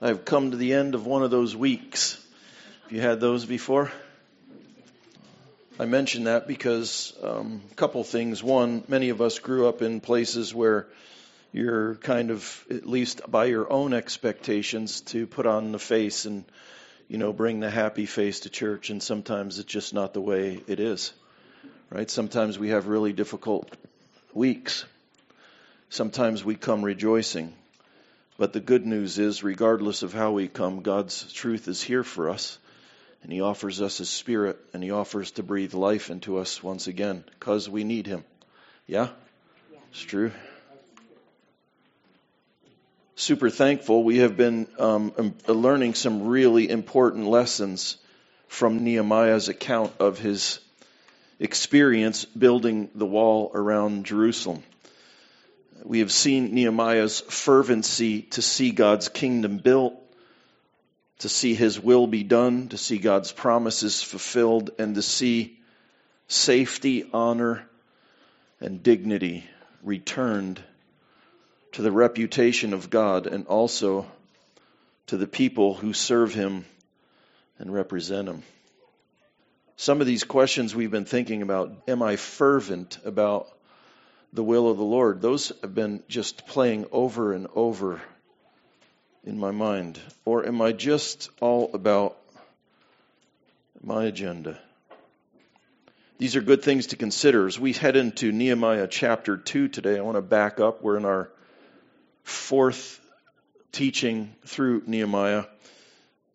I've come to the end of one of those weeks. Have you had those before? I mention that because um, a couple things. One, many of us grew up in places where you're kind of, at least by your own expectations, to put on the face and, you know, bring the happy face to church. And sometimes it's just not the way it is, right? Sometimes we have really difficult weeks. Sometimes we come rejoicing. But the good news is, regardless of how we come, God's truth is here for us. And He offers us His Spirit, and He offers to breathe life into us once again, because we need Him. Yeah? It's true. Super thankful. We have been um, um, learning some really important lessons from Nehemiah's account of his experience building the wall around Jerusalem. We have seen Nehemiah's fervency to see God's kingdom built, to see his will be done, to see God's promises fulfilled, and to see safety, honor, and dignity returned to the reputation of God and also to the people who serve him and represent him. Some of these questions we've been thinking about am I fervent about the will of the Lord, those have been just playing over and over in my mind? Or am I just all about my agenda? These are good things to consider. As we head into Nehemiah chapter 2 today, I want to back up. We're in our fourth teaching through Nehemiah.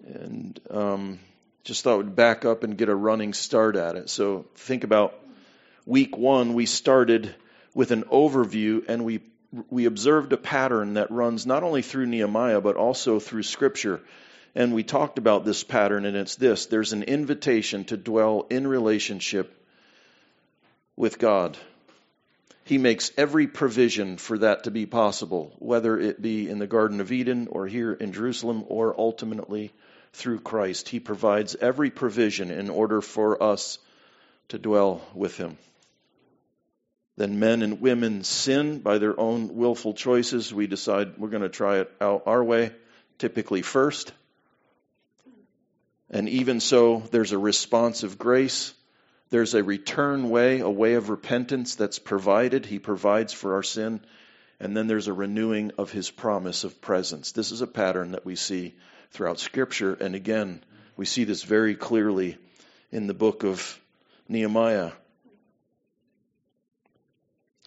And um, just thought we'd back up and get a running start at it. So think about week one, we started with an overview and we we observed a pattern that runs not only through Nehemiah but also through scripture. And we talked about this pattern and it's this there's an invitation to dwell in relationship with God. He makes every provision for that to be possible, whether it be in the Garden of Eden or here in Jerusalem or ultimately through Christ. He provides every provision in order for us to dwell with Him. Then men and women sin by their own willful choices. We decide we're going to try it out our way, typically first. And even so, there's a response of grace. There's a return way, a way of repentance that's provided. He provides for our sin. And then there's a renewing of his promise of presence. This is a pattern that we see throughout Scripture. And again, we see this very clearly in the book of Nehemiah.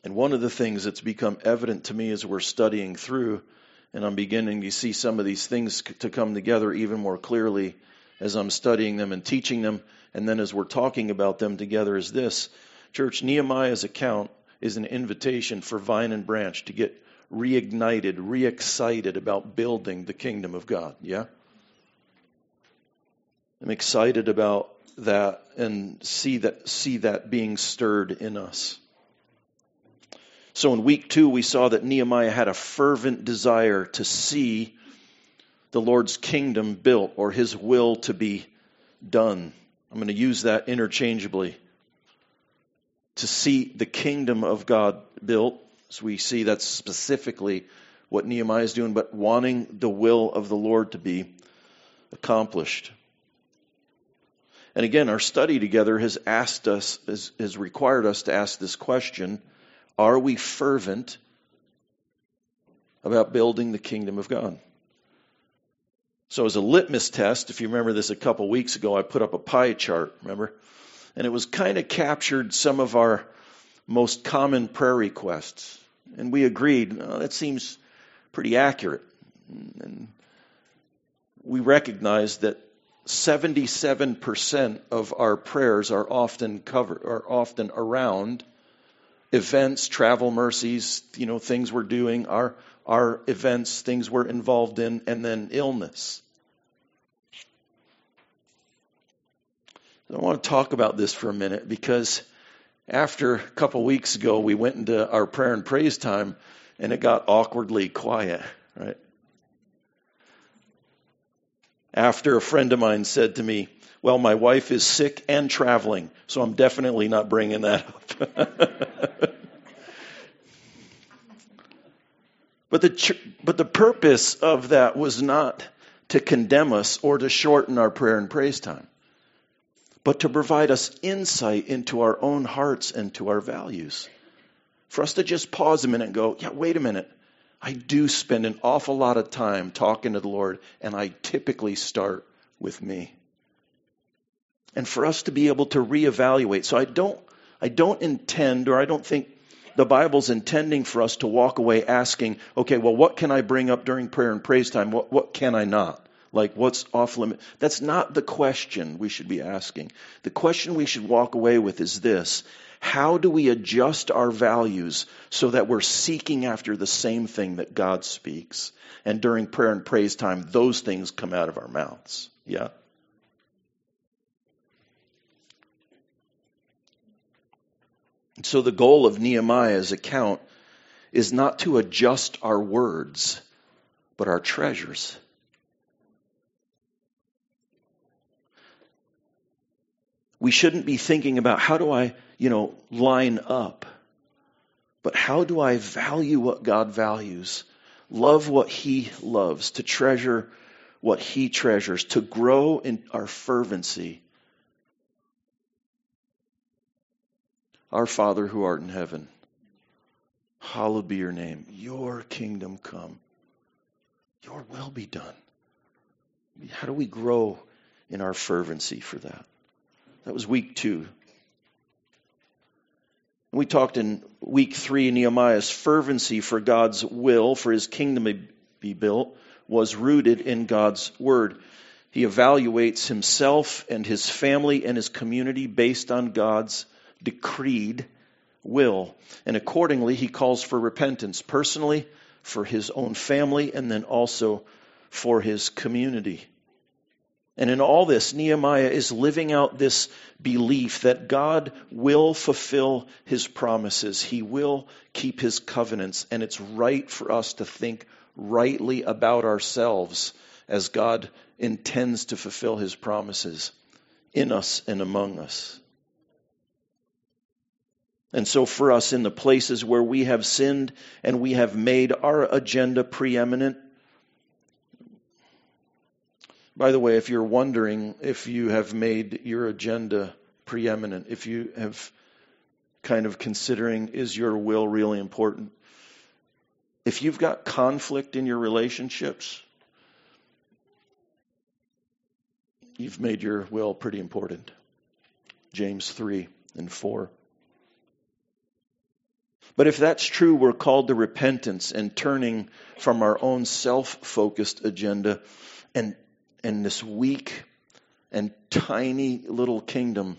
And one of the things that's become evident to me as we're studying through, and I'm beginning to see some of these things to come together even more clearly as I'm studying them and teaching them, and then as we're talking about them together, is this. Church, Nehemiah's account is an invitation for Vine and Branch to get reignited, re-excited about building the kingdom of God. Yeah? I'm excited about that and see that see that being stirred in us. So in week two, we saw that Nehemiah had a fervent desire to see the Lord's kingdom built or his will to be done. I'm going to use that interchangeably. To see the kingdom of God built, as we see that's specifically what Nehemiah is doing, but wanting the will of the Lord to be accomplished. And again, our study together has asked us, has, has required us to ask this question are we fervent about building the kingdom of God? So, as a litmus test, if you remember this a couple weeks ago, I put up a pie chart, remember? And it was kind of captured some of our most common prayer requests. And we agreed, oh, that seems pretty accurate. And we recognized that 77% of our prayers are often covered, are often around events, travel mercies, you know, things we're doing, our, our events, things we're involved in, and then illness. I want to talk about this for a minute because after a couple of weeks ago, we went into our prayer and praise time and it got awkwardly quiet, right? After a friend of mine said to me, well, my wife is sick and traveling, so I'm definitely not bringing that up. but the but the purpose of that was not to condemn us or to shorten our prayer and praise time, but to provide us insight into our own hearts and to our values. For us to just pause a minute and go, yeah, wait a minute. I do spend an awful lot of time talking to the Lord, and I typically start with me. And for us to be able to reevaluate. So I don't, I don't intend, or I don't think the Bible's intending for us to walk away asking, okay, well, what can I bring up during prayer and praise time? What, what can I not? Like, what's off limit? That's not the question we should be asking. The question we should walk away with is this How do we adjust our values so that we're seeking after the same thing that God speaks? And during prayer and praise time, those things come out of our mouths. Yeah? So the goal of Nehemiah's account is not to adjust our words, but our treasures. We shouldn't be thinking about how do I, you know, line up, but how do I value what God values, love what He loves, to treasure what He treasures, to grow in our fervency Our Father who art in heaven, hallowed be your name. Your kingdom come. Your will be done. How do we grow in our fervency for that? That was week two. We talked in week three, Nehemiah's fervency for God's will, for his kingdom to be built, was rooted in God's word. He evaluates himself and his family and his community based on God's decreed will. And accordingly, he calls for repentance personally, for his own family, and then also for his community. And in all this, Nehemiah is living out this belief that God will fulfill his promises. He will keep his covenants. And it's right for us to think rightly about ourselves as God intends to fulfill his promises in us and among us. And so, for us, in the places where we have sinned and we have made our agenda preeminent, by the way, if you're wondering if you have made your agenda preeminent, if you have kind of considering, is your will really important? If you've got conflict in your relationships, you've made your will pretty important. James 3 and 4. But if that's true, we're called to repentance and turning from our own self focused agenda and, and this weak and tiny little kingdom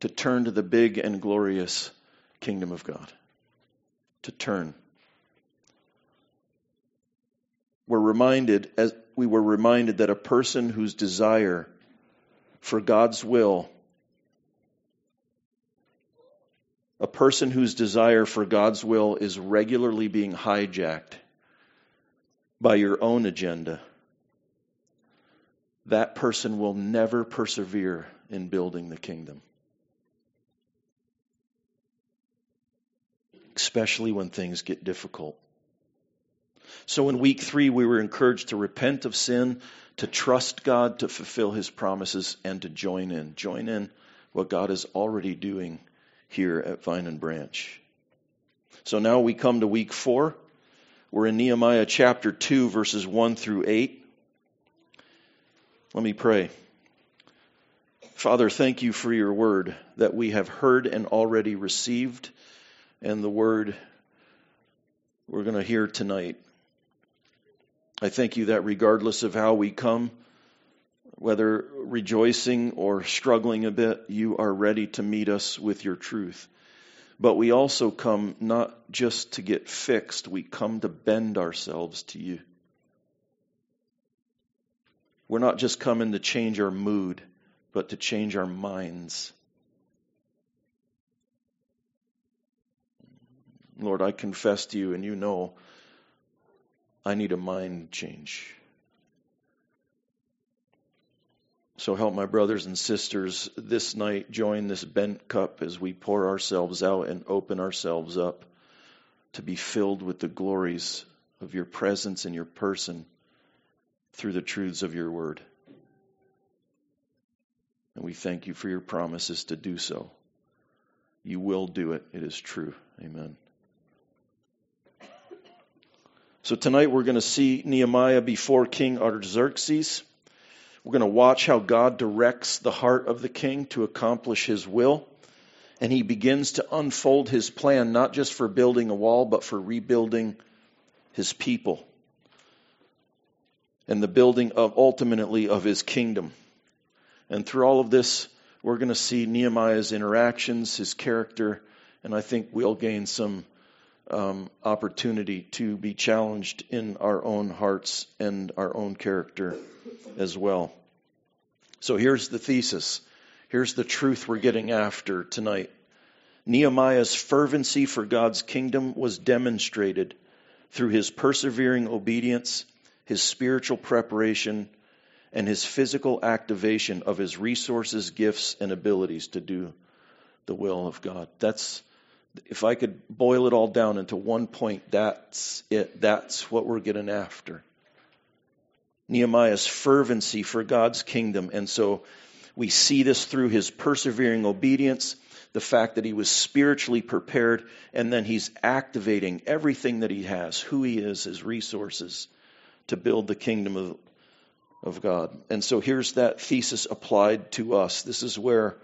to turn to the big and glorious kingdom of God. To turn. We're reminded, as we were reminded, that a person whose desire for God's will a person whose desire for God's will is regularly being hijacked by your own agenda, that person will never persevere in building the kingdom. Especially when things get difficult. So in week three, we were encouraged to repent of sin, to trust God to fulfill his promises, and to join in. Join in what God is already doing here at Vine and Branch. So now we come to week four. We're in Nehemiah chapter 2, verses 1 through 8. Let me pray. Father, thank you for your word that we have heard and already received, and the word we're going to hear tonight. I thank you that regardless of how we come, whether rejoicing or struggling a bit, you are ready to meet us with your truth. But we also come not just to get fixed, we come to bend ourselves to you. We're not just coming to change our mood, but to change our minds. Lord, I confess to you, and you know I need a mind change. So help my brothers and sisters this night join this bent cup as we pour ourselves out and open ourselves up to be filled with the glories of your presence and your person through the truths of your word. And we thank you for your promises to do so. You will do it. It is true. Amen. So tonight we're going to see Nehemiah before King Artaxerxes. We're going to watch how God directs the heart of the king to accomplish his will. And he begins to unfold his plan, not just for building a wall, but for rebuilding his people and the building of ultimately of his kingdom. And through all of this, we're going to see Nehemiah's interactions, his character, and I think we'll gain some um, opportunity to be challenged in our own hearts and our own character as well. So here's the thesis. Here's the truth we're getting after tonight. Nehemiah's fervency for God's kingdom was demonstrated through his persevering obedience, his spiritual preparation, and his physical activation of his resources, gifts, and abilities to do the will of God. That's if I could boil it all down into one point, that's it. That's what we're getting after. Nehemiah's fervency for God's kingdom. And so we see this through his persevering obedience, the fact that he was spiritually prepared, and then he's activating everything that he has, who he is, his resources, to build the kingdom of, of God. And so here's that thesis applied to us. This is where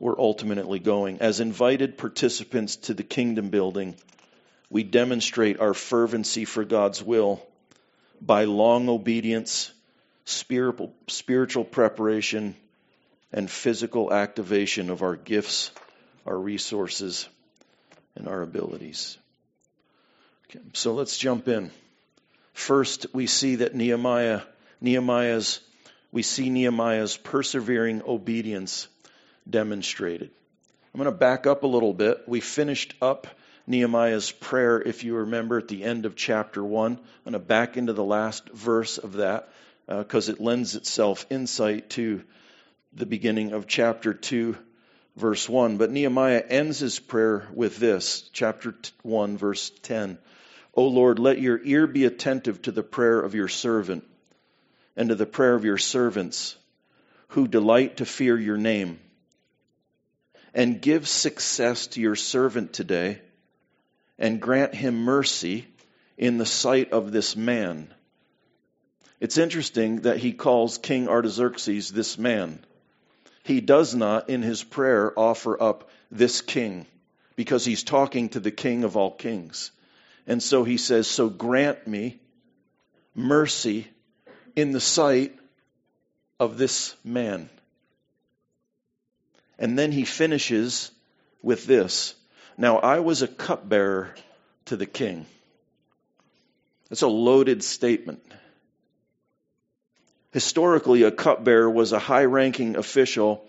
we're ultimately going. As invited participants to the kingdom building, we demonstrate our fervency for God's will by long obedience, spiritual, preparation, and physical activation of our gifts, our resources, and our abilities. Okay, so let's jump in. First, we see that Nehemiah, Nehemiah's, we see Nehemiah's persevering obedience demonstrated. I'm going to back up a little bit. We finished up Nehemiah's prayer, if you remember, at the end of chapter 1. I'm going to back into the last verse of that because uh, it lends itself insight to the beginning of chapter 2, verse 1. But Nehemiah ends his prayer with this, chapter 1, verse 10. O Lord, let your ear be attentive to the prayer of your servant and to the prayer of your servants who delight to fear your name and give success to your servant today, and grant him mercy in the sight of this man. It's interesting that he calls King Artaxerxes this man. He does not, in his prayer, offer up this king because he's talking to the king of all kings. And so he says, So grant me mercy in the sight of this man. And then he finishes with this Now I was a cupbearer to the king. That's a loaded statement. Historically, a cupbearer was a high ranking official,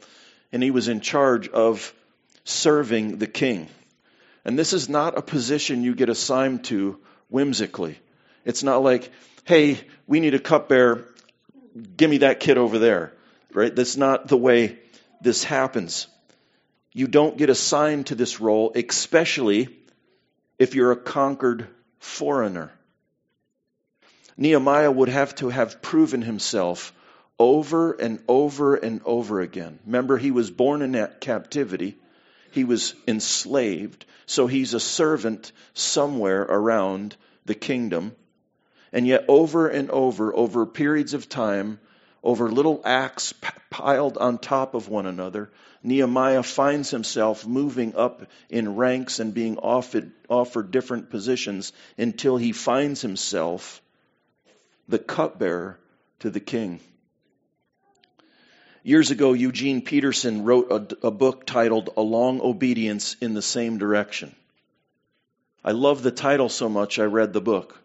and he was in charge of serving the king. And this is not a position you get assigned to whimsically. It's not like, hey, we need a cupbearer, give me that kid over there. Right? That's not the way this happens. You don't get assigned to this role, especially if you're a conquered foreigner. Nehemiah would have to have proven himself over and over and over again. Remember, he was born in that captivity. He was enslaved. So he's a servant somewhere around the kingdom. And yet, over and over, over periods of time, over little acts piled on top of one another, Nehemiah finds himself moving up in ranks and being offered, offered different positions until he finds himself the cupbearer to the king. Years ago, Eugene Peterson wrote a, a book titled A Long Obedience in the Same Direction. I love the title so much, I read the book.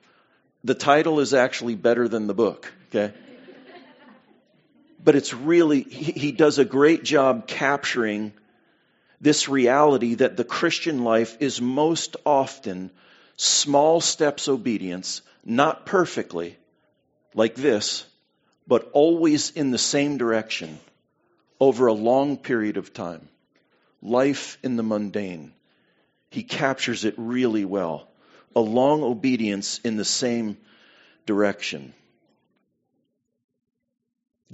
The title is actually better than the book, okay? But it's really, he, he does a great job capturing this reality that the Christian life is most often small steps obedience, not perfectly like this, but always in the same direction over a long period of time. Life in the mundane. He captures it really well. A long obedience in the same direction.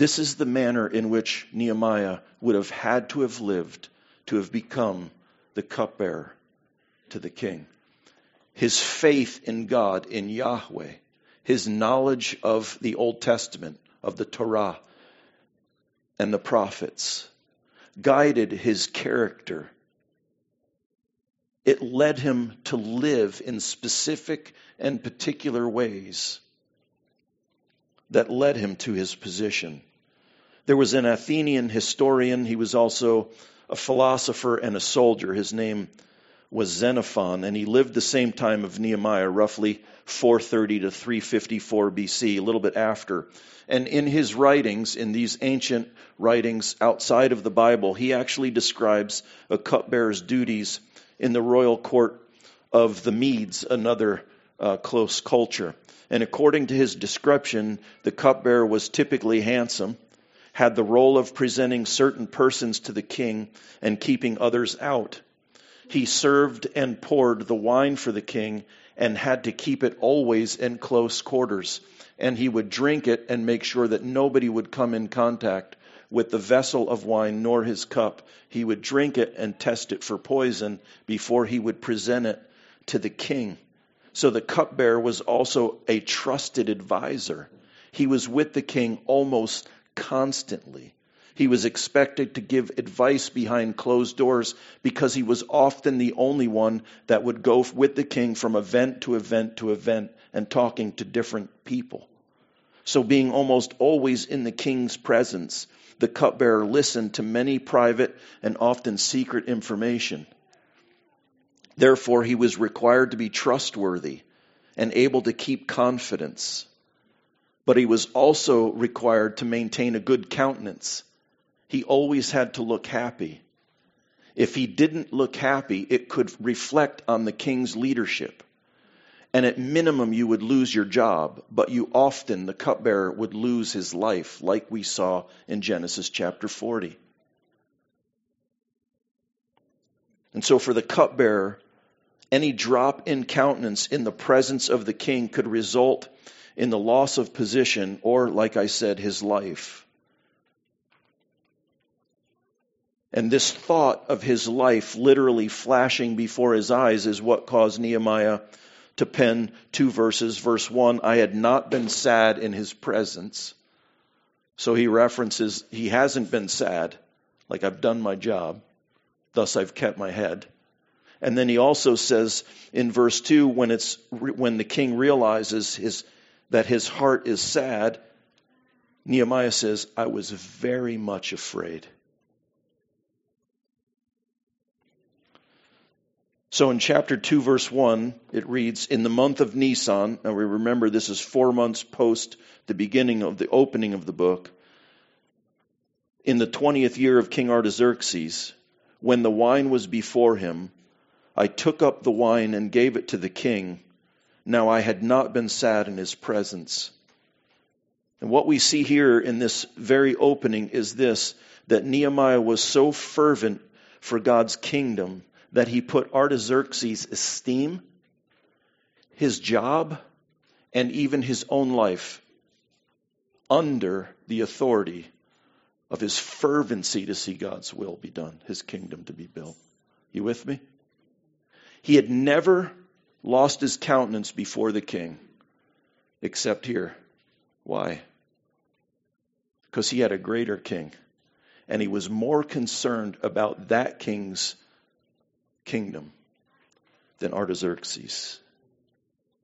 This is the manner in which Nehemiah would have had to have lived to have become the cupbearer to the king. His faith in God, in Yahweh, his knowledge of the Old Testament, of the Torah and the prophets, guided his character. It led him to live in specific and particular ways that led him to his position. There was an Athenian historian. He was also a philosopher and a soldier. His name was Xenophon, and he lived the same time of Nehemiah, roughly 430 to 354 BC, a little bit after. And in his writings, in these ancient writings outside of the Bible, he actually describes a cupbearer's duties in the royal court of the Medes, another uh, close culture. And according to his description, the cupbearer was typically handsome, had the role of presenting certain persons to the king and keeping others out. He served and poured the wine for the king and had to keep it always in close quarters. And he would drink it and make sure that nobody would come in contact with the vessel of wine nor his cup. He would drink it and test it for poison before he would present it to the king. So the cupbearer was also a trusted advisor. He was with the king almost constantly. He was expected to give advice behind closed doors because he was often the only one that would go with the king from event to event to event and talking to different people. So, being almost always in the king's presence, the cupbearer listened to many private and often secret information. Therefore, he was required to be trustworthy and able to keep confidence. But he was also required to maintain a good countenance. He always had to look happy. If he didn't look happy, it could reflect on the king's leadership. And at minimum, you would lose your job, but you often, the cupbearer, would lose his life, like we saw in Genesis chapter 40. And so, for the cupbearer, any drop in countenance in the presence of the king could result in the loss of position or, like I said, his life. And this thought of his life literally flashing before his eyes is what caused Nehemiah to pen two verses. Verse 1 I had not been sad in his presence. So he references, he hasn't been sad, like I've done my job, thus I've kept my head. And then he also says in verse 2 when it's when the king realizes his that his heart is sad, Nehemiah says, I was very much afraid. So in chapter 2, verse 1, it reads In the month of Nisan, and we remember this is four months post the beginning of the opening of the book, in the 20th year of King Artaxerxes, when the wine was before him, I took up the wine and gave it to the king. Now I had not been sad in his presence. And what we see here in this very opening is this that Nehemiah was so fervent for God's kingdom that he put Artaxerxes' esteem, his job, and even his own life under the authority of his fervency to see God's will be done, his kingdom to be built. You with me? He had never lost his countenance before the king, except here. Why? Because he had a greater king, and he was more concerned about that king's kingdom than Artaxerxes.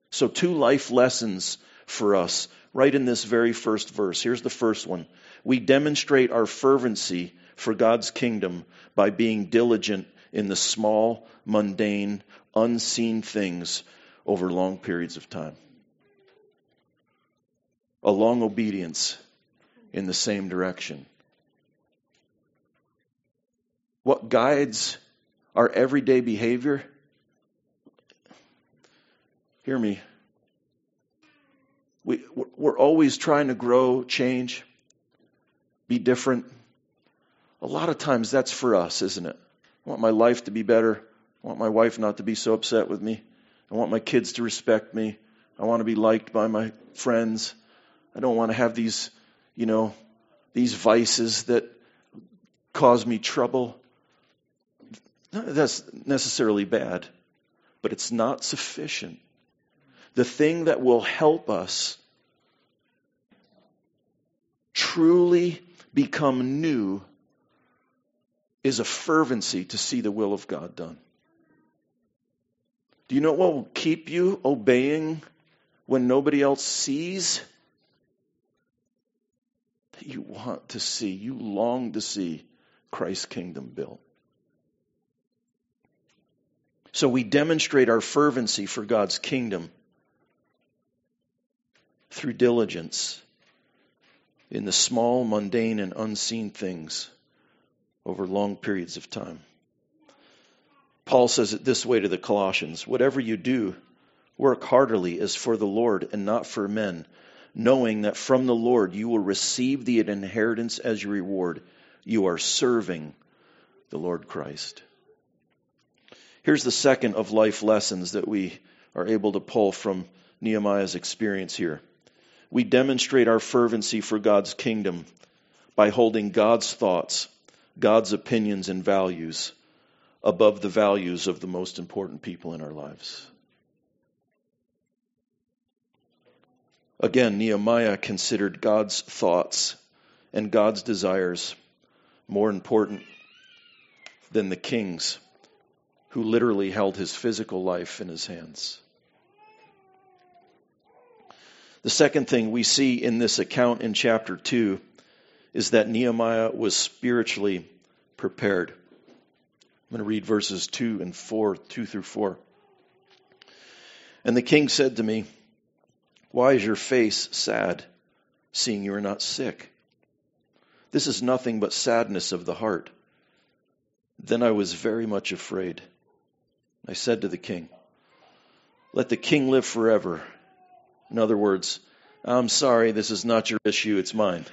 So, two life lessons for us right in this very first verse. Here's the first one We demonstrate our fervency for God's kingdom by being diligent in the small, mundane, unseen things over long periods of time. A long obedience in the same direction. What guides our everyday behavior? Hear me. We, we're always trying to grow, change, be different. A lot of times that's for us, isn't it? I want my life to be better. I want my wife not to be so upset with me. I want my kids to respect me. I want to be liked by my friends. I don't want to have these, you know, these vices that cause me trouble. That's necessarily bad, but it's not sufficient. The thing that will help us truly become new is a fervency to see the will of God done. Do you know what will keep you obeying when nobody else sees? That you want to see, you long to see Christ's kingdom built. So we demonstrate our fervency for God's kingdom through diligence in the small, mundane, and unseen things over long periods of time. Paul says it this way to the Colossians Whatever you do, work heartily as for the Lord and not for men, knowing that from the Lord you will receive the inheritance as your reward. You are serving the Lord Christ. Here's the second of life lessons that we are able to pull from Nehemiah's experience here. We demonstrate our fervency for God's kingdom by holding God's thoughts, God's opinions, and values above the values of the most important people in our lives. Again, Nehemiah considered God's thoughts and God's desires more important than the king's, who literally held his physical life in his hands. The second thing we see in this account in chapter 2 is that Nehemiah was spiritually prepared. I'm going to read verses 2 and 4, 2 through 4. And the king said to me, why is your face sad, seeing you are not sick? This is nothing but sadness of the heart. Then I was very much afraid. I said to the king, Let the king live forever. In other words, I'm sorry, this is not your issue, it's mine.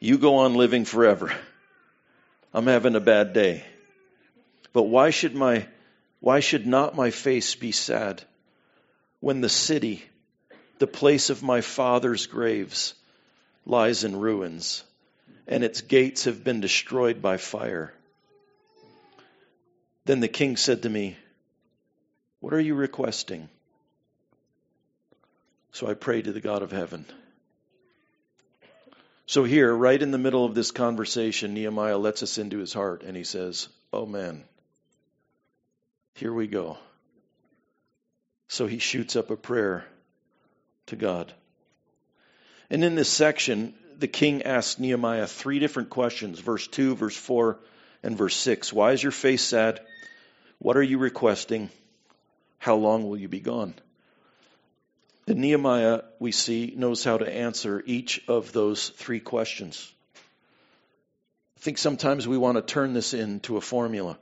You go on living forever. I'm having a bad day. But why should my why should not my face be sad when the city the place of my father's graves lies in ruins, and its gates have been destroyed by fire. Then the king said to me, What are you requesting? So I prayed to the God of heaven. So, here, right in the middle of this conversation, Nehemiah lets us into his heart and he says, Oh man, here we go. So he shoots up a prayer to God. And in this section, the king asks Nehemiah three different questions verse 2, verse 4, and verse 6. Why is your face sad? What are you requesting? How long will you be gone? And Nehemiah, we see, knows how to answer each of those three questions. I think sometimes we want to turn this into a formula.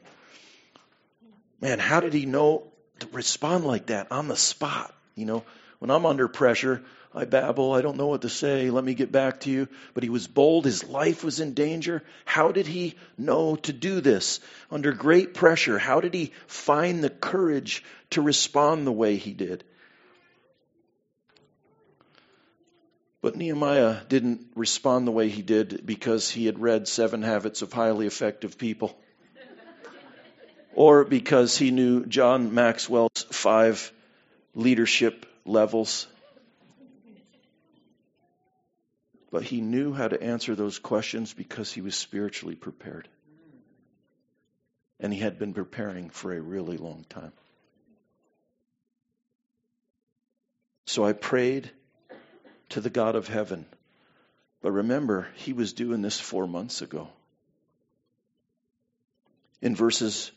Man, how did he know to respond like that on the spot? You know, when I'm under pressure, I babble, I don't know what to say, let me get back to you. But he was bold, his life was in danger. How did he know to do this? Under great pressure, how did he find the courage to respond the way he did? But Nehemiah didn't respond the way he did because he had read Seven Habits of Highly Effective People. Or because he knew John Maxwell's five leadership levels. But he knew how to answer those questions because he was spiritually prepared. And he had been preparing for a really long time. So I prayed to the God of heaven. But remember, he was doing this four months ago. In verses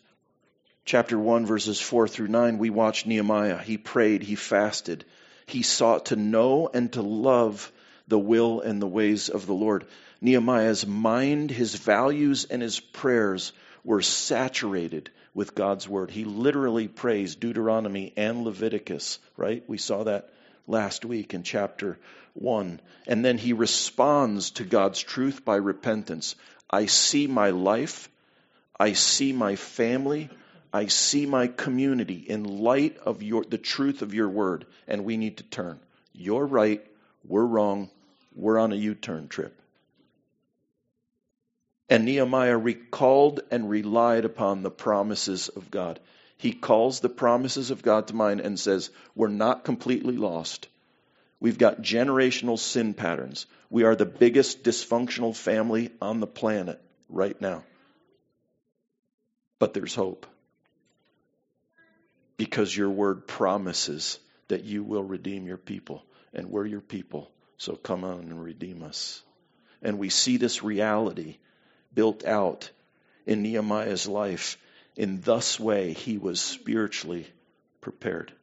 chapter 1, verses 4 through 9, we watch Nehemiah. He prayed, he fasted, he sought to know and to love the will and the ways of the Lord. Nehemiah's mind, his values, and his prayers were saturated with God's word. He literally prays Deuteronomy and Leviticus, right? We saw that last week in chapter 1. And then he responds to God's truth by repentance. I see my life, I see my family, I see my community in light of your, the truth of your word, and we need to turn. You're right, we're wrong, we're on a U turn trip. And Nehemiah recalled and relied upon the promises of God. He calls the promises of God to mind and says, We're not completely lost. We've got generational sin patterns. We are the biggest dysfunctional family on the planet right now. But there's hope. Because your word promises that you will redeem your people. And we're your people. So come on and redeem us. And we see this reality built out in Nehemiah's life. In thus way, he was spiritually prepared.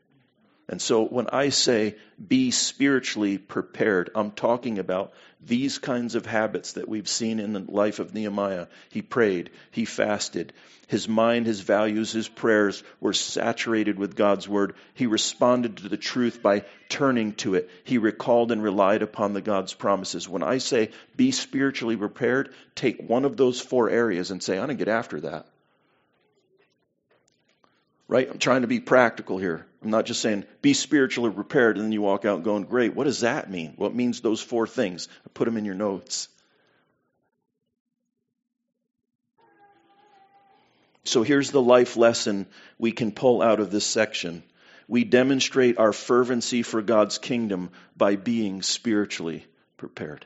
And so when I say be spiritually prepared, I'm talking about these kinds of habits that we've seen in the life of Nehemiah. He prayed, he fasted. His mind, his values, his prayers were saturated with God's word. He responded to the truth by turning to it. He recalled and relied upon the God's promises. When I say be spiritually prepared, take one of those four areas and say, I'm going to get after that right? I'm trying to be practical here. I'm not just saying be spiritually prepared and then you walk out going, great. What does that mean? Well, it means those four things. I put them in your notes. So here's the life lesson we can pull out of this section. We demonstrate our fervency for God's kingdom by being spiritually prepared.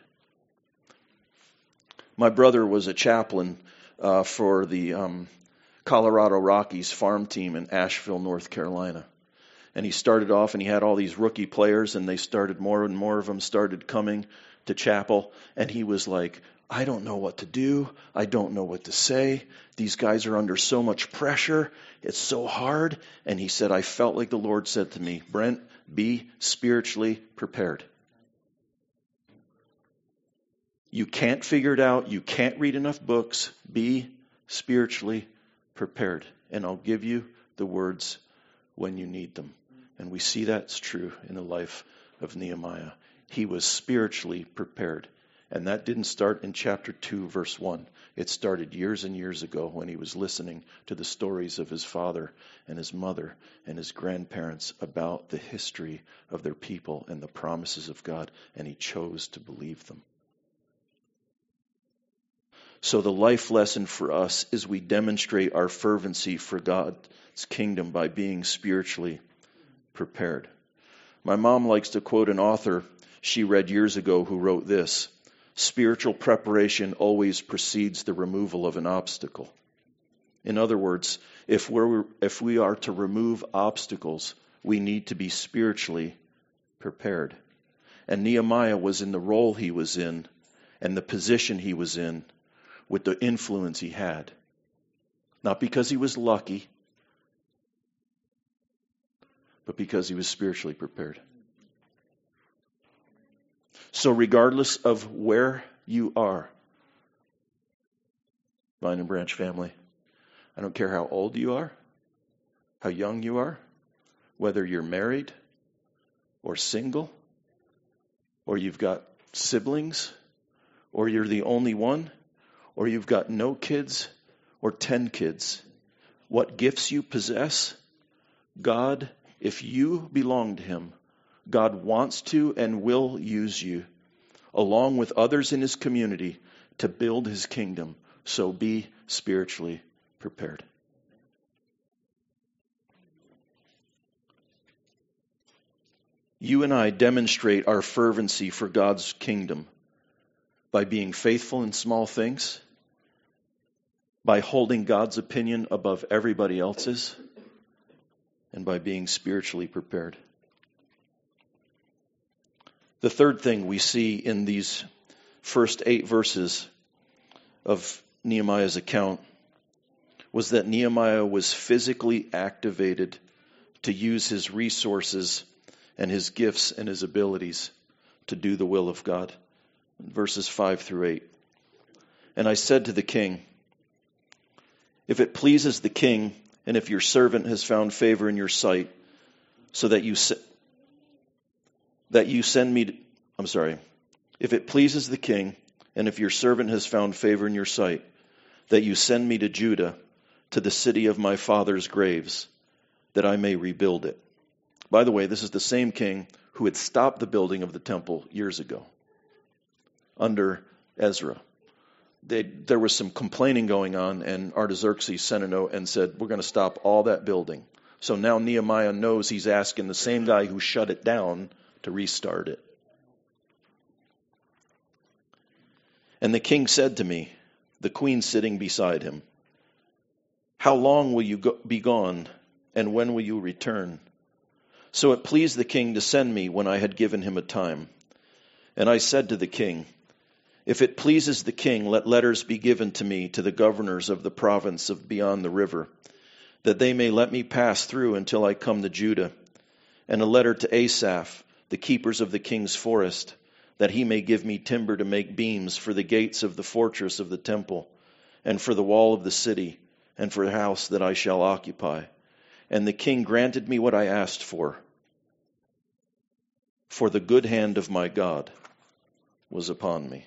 My brother was a chaplain uh, for the um, Colorado Rockies farm team in Asheville, North Carolina. And he started off and he had all these rookie players, and they started more and more of them started coming to chapel. And he was like, I don't know what to do. I don't know what to say. These guys are under so much pressure. It's so hard. And he said, I felt like the Lord said to me, Brent, be spiritually prepared. You can't figure it out. You can't read enough books. Be spiritually prepared, and I'll give you the words when you need them. And we see that's true in the life of Nehemiah. He was spiritually prepared. And that didn't start in chapter 2, verse 1. It started years and years ago when he was listening to the stories of his father and his mother and his grandparents about the history of their people and the promises of God, and he chose to believe them. So, the life lesson for us is we demonstrate our fervency for God's kingdom by being spiritually prepared. My mom likes to quote an author she read years ago who wrote this Spiritual preparation always precedes the removal of an obstacle. In other words, if, we're, if we are to remove obstacles, we need to be spiritually prepared. And Nehemiah was in the role he was in and the position he was in with the influence he had. Not because he was lucky, but because he was spiritually prepared. So, regardless of where you are, Vine and Branch family, I don't care how old you are, how young you are, whether you're married or single, or you've got siblings, or you're the only one, or you've got no kids or 10 kids, what gifts you possess, God, if you belong to Him, God wants to and will use you, along with others in His community, to build His kingdom. So be spiritually prepared. You and I demonstrate our fervency for God's kingdom by being faithful in small things by holding God's opinion above everybody else's and by being spiritually prepared. The third thing we see in these first eight verses of Nehemiah's account was that Nehemiah was physically activated to use his resources and his gifts and his abilities to do the will of God. Verses 5 through 8. And I said to the king, if it pleases the king, and if your servant has found favor in your sight, so that you se- that you send me, to, I'm sorry, if it pleases the king, and if your servant has found favor in your sight, that you send me to Judah, to the city of my father's graves, that I may rebuild it. By the way, this is the same king who had stopped the building of the temple years ago under Ezra. They, there was some complaining going on, and Artaxerxes sent a note and said, We're going to stop all that building. So now Nehemiah knows he's asking the same guy who shut it down to restart it. And the king said to me, the queen sitting beside him, How long will you go, be gone, and when will you return? So it pleased the king to send me when I had given him a time. And I said to the king, If it pleases the king, let letters be given to me to the governors of the province of beyond the river, that they may let me pass through until I come to Judah, and a letter to Asaph, the keepers of the king's forest, that he may give me timber to make beams for the gates of the fortress of the temple, and for the wall of the city, and for the house that I shall occupy. And the king granted me what I asked for for the good hand of my God was upon me.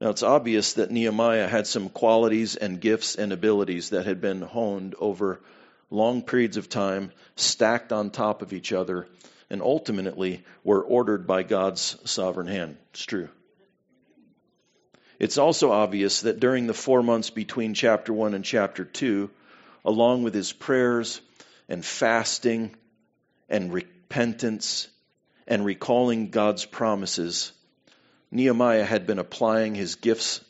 Now it's obvious that Nehemiah had some qualities and gifts and abilities that had been honed over long periods of time, stacked on top of each other, and ultimately were ordered by God's sovereign hand. It's true. It's also obvious that during the four months between chapter 1 and chapter 2, along with his prayers and fasting and repentance and recalling God's promises, Nehemiah had been applying his gifts.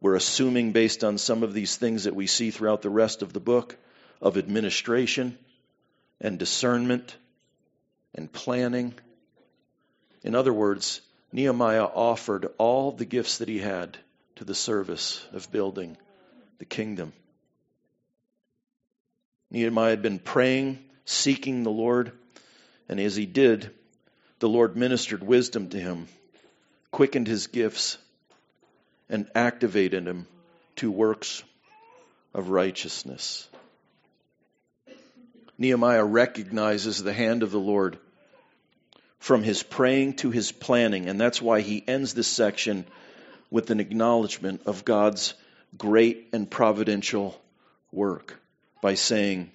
We're assuming, based on some of these things that we see throughout the rest of the book, of administration and discernment and planning. In other words, Nehemiah offered all the gifts that he had to the service of building the kingdom. Nehemiah had been praying, seeking the Lord, and as he did, the Lord ministered wisdom to him, quickened his gifts, and activated him to works of righteousness. Nehemiah recognizes the hand of the Lord from his praying to his planning, and that's why he ends this section with an acknowledgement of God's great and providential work by saying,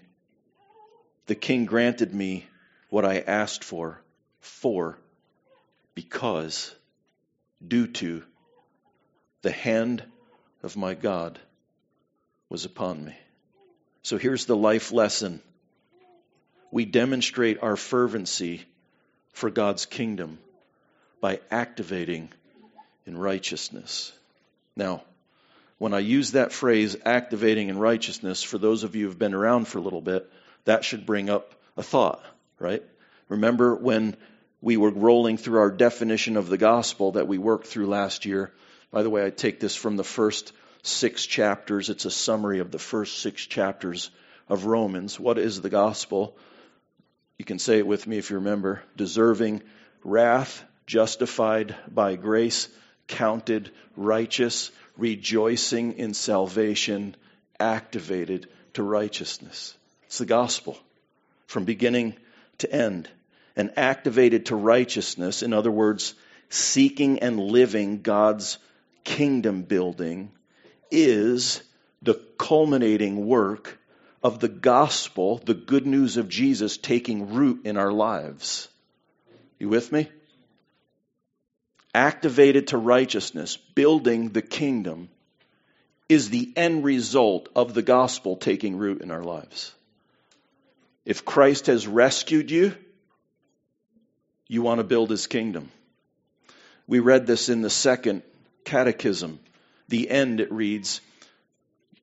The king granted me what I asked for for, because, due to, the hand of my God was upon me. So here's the life lesson. We demonstrate our fervency for God's kingdom by activating in righteousness. Now, when I use that phrase, activating in righteousness, for those of you who've been around for a little bit, that should bring up a thought, right? Remember when we were rolling through our definition of the gospel that we worked through last year. By the way, I take this from the first six chapters. It's a summary of the first six chapters of Romans. What is the gospel? You can say it with me if you remember. Deserving wrath, justified by grace, counted righteous, rejoicing in salvation, activated to righteousness. It's the gospel from beginning to end and activated to righteousness, in other words, seeking and living God's kingdom building, is the culminating work of the gospel, the good news of Jesus taking root in our lives. You with me? Activated to righteousness, building the kingdom, is the end result of the gospel taking root in our lives. If Christ has rescued you, you want to build his kingdom. We read this in the second catechism. The end, it reads,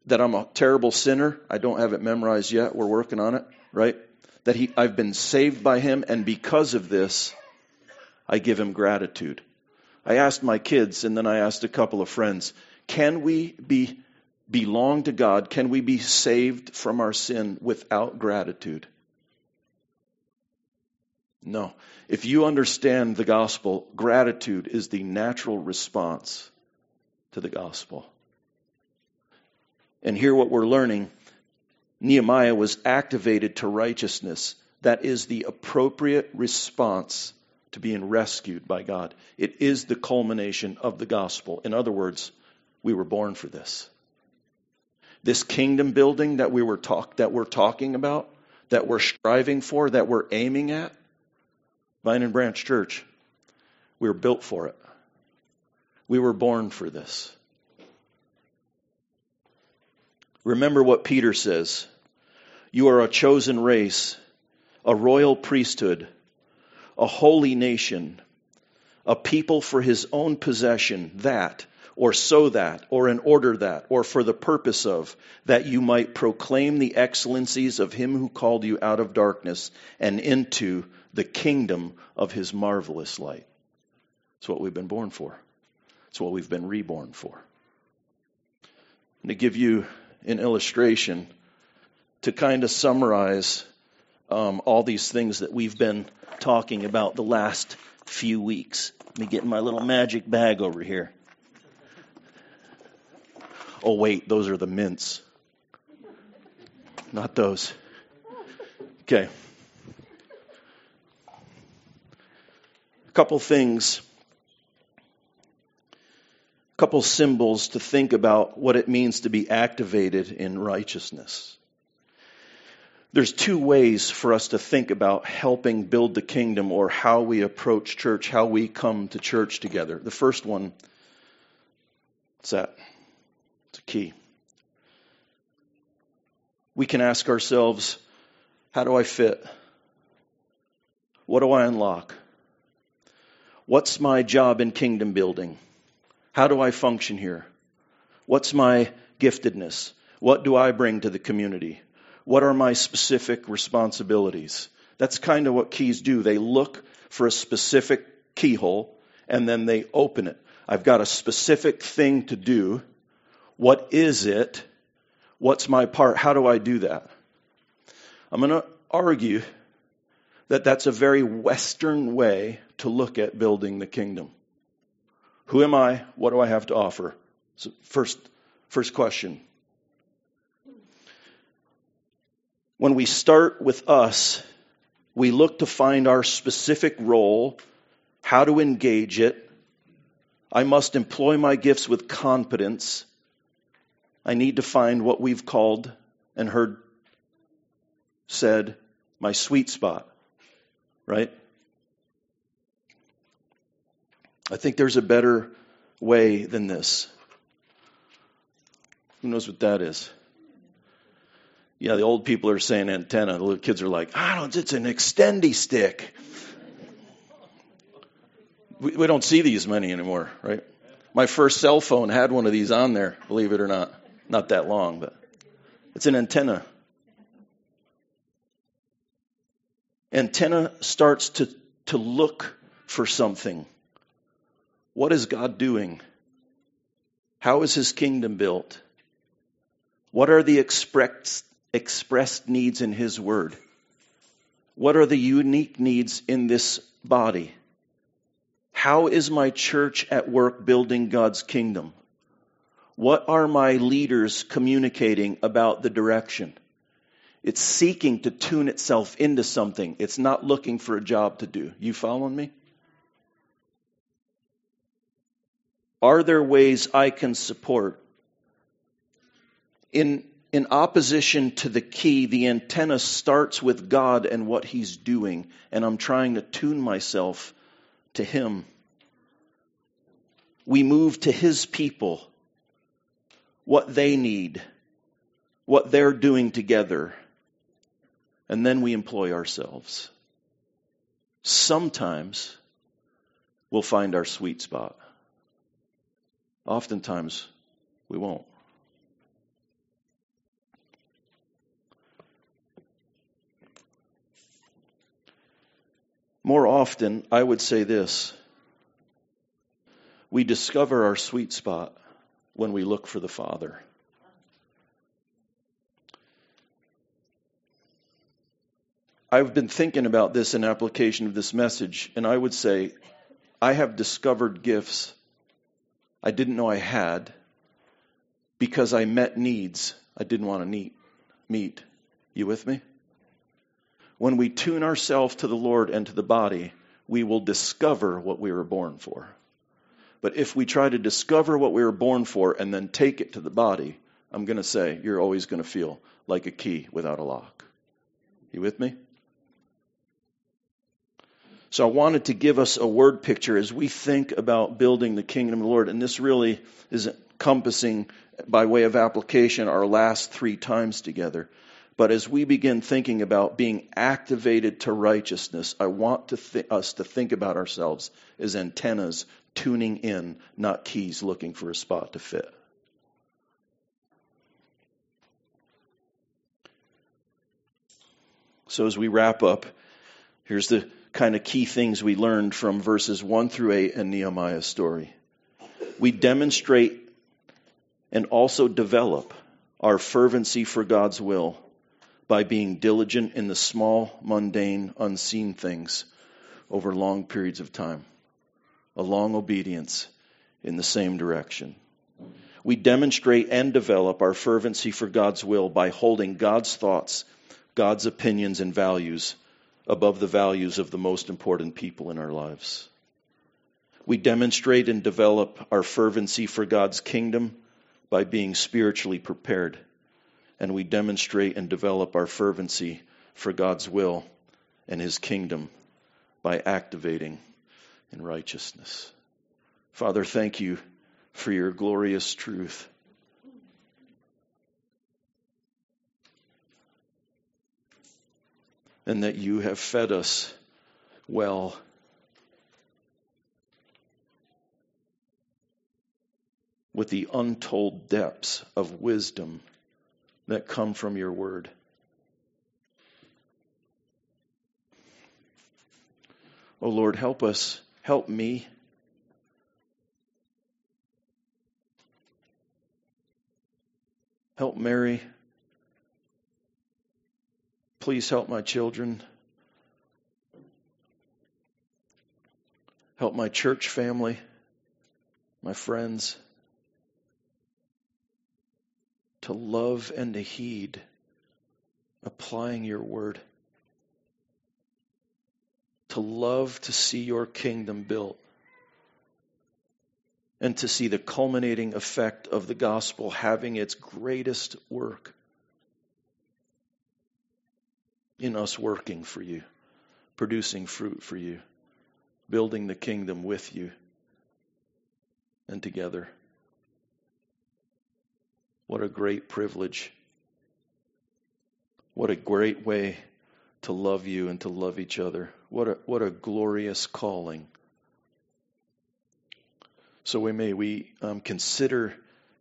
that I'm a terrible sinner. I don't have it memorized yet. We're working on it, right? That he, I've been saved by him, and because of this, I give him gratitude. I asked my kids, and then I asked a couple of friends, can we be belong to God? Can we be saved from our sin without gratitude? No. If you understand the gospel, gratitude is the natural response to the gospel. And here, what we're learning Nehemiah was activated to righteousness. That is the appropriate response to being rescued by God. It is the culmination of the gospel. In other words, we were born for this. This kingdom building that we were talk, that we're talking about, that we're striving for, that we're aiming at, Vine and Branch Church, we were built for it. We were born for this. Remember what Peter says You are a chosen race, a royal priesthood, a holy nation, a people for his own possession, that, or so that, or in order that, or for the purpose of, that you might proclaim the excellencies of him who called you out of darkness and into the kingdom of his marvelous light. It's what we've been born for. It's what we've been reborn for. And to give you an illustration, to kind of summarize um, all these things that we've been talking about the last few weeks. Let me get my little magic bag over here. Oh, wait, those are the mints. Not those. Okay. Couple things, a couple symbols to think about what it means to be activated in righteousness. There's two ways for us to think about helping build the kingdom or how we approach church, how we come to church together. The first one, what's that? It's a key. We can ask ourselves, how do I fit? What do I unlock? What's my job in kingdom building? How do I function here? What's my giftedness? What do I bring to the community? What are my specific responsibilities? That's kind of what keys do. They look for a specific keyhole and then they open it. I've got a specific thing to do. What is it? What's my part? How do I do that? I'm going to argue that that's a very Western way to look at building the kingdom. Who am I? What do I have to offer? So first, first question. When we start with us, we look to find our specific role, how to engage it. I must employ my gifts with competence. I need to find what we've called and heard said my sweet spot, right? I think there's a better way than this. Who knows what that is? Yeah, the old people are saying antenna. The little kids are like, I don't, it's an extendy stick. We, we don't see these many anymore, right? My first cell phone had one of these on there, believe it or not. Not that long, but it's an antenna. Antenna starts to, to look for something. What is God doing? How is his kingdom built? What are the expressed expressed needs in His Word? What are the unique needs in this body? How is my church at work building God's kingdom? What are my leaders communicating about the direction? It's seeking to tune itself into something. It's not looking for a job to do. You following me? Are there ways I can support? In in opposition to the key, the antenna starts with God and what He's doing, and I'm trying to tune myself to Him. We move to His people, what they need, what they're doing together, and then we employ ourselves. Sometimes we'll find our sweet spot. Oftentimes we won't. More often, I would say this we discover our sweet spot when we look for the Father. I've been thinking about this in application of this message, and I would say I have discovered gifts I didn't know I had because I met needs I didn't want to meet. meet. You with me? when we tune ourselves to the Lord and to the body, we will discover what we were born for. But if we try to discover what we were born for and then take it to the body, I'm going to say you're always going to feel like a key without a lock. You with me? So I wanted to give us a word picture as we think about building the kingdom of the Lord. And this really is encompassing, by way of application, our last three times together. But as we begin thinking about being activated to righteousness, I want to th- us to think about ourselves as antennas tuning in, not keys looking for a spot to fit. So as we wrap up, here's the kind of key things we learned from verses 1 through 8 in Nehemiah's story. We demonstrate and also develop our fervency for God's will by being diligent in the small, mundane, unseen things over long periods of time, a long obedience in the same direction. We demonstrate and develop our fervency for God's will by holding God's thoughts, God's opinions, and values above the values of the most important people in our lives. We demonstrate and develop our fervency for God's kingdom by being spiritually prepared and we demonstrate and develop our fervency for God's will and His kingdom by activating in righteousness. Father, thank you for your glorious truth. And that you have fed us well. With the untold depths of wisdom that come from your word. Oh Lord, help us, help me. Help Mary. Please help my children. Help my church family, my friends to love and to heed applying your word, to love to see your kingdom built, and to see the culminating effect of the gospel having its greatest work in us working for you, producing fruit for you, building the kingdom with you and together. What a great privilege. What a great way to love you and to love each other. What a, what a glorious calling. So we may we um, consider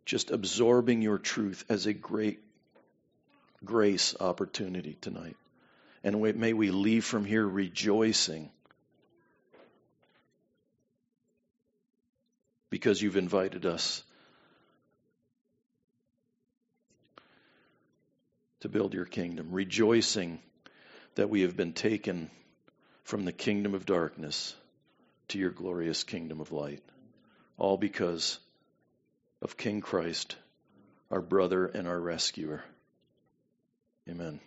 just absorbing your truth as a great grace opportunity tonight. And may we leave from here rejoicing because you've invited us to build your kingdom, rejoicing that we have been taken from the kingdom of darkness to your glorious kingdom of light. All because of King Christ, our brother and our rescuer. Amen.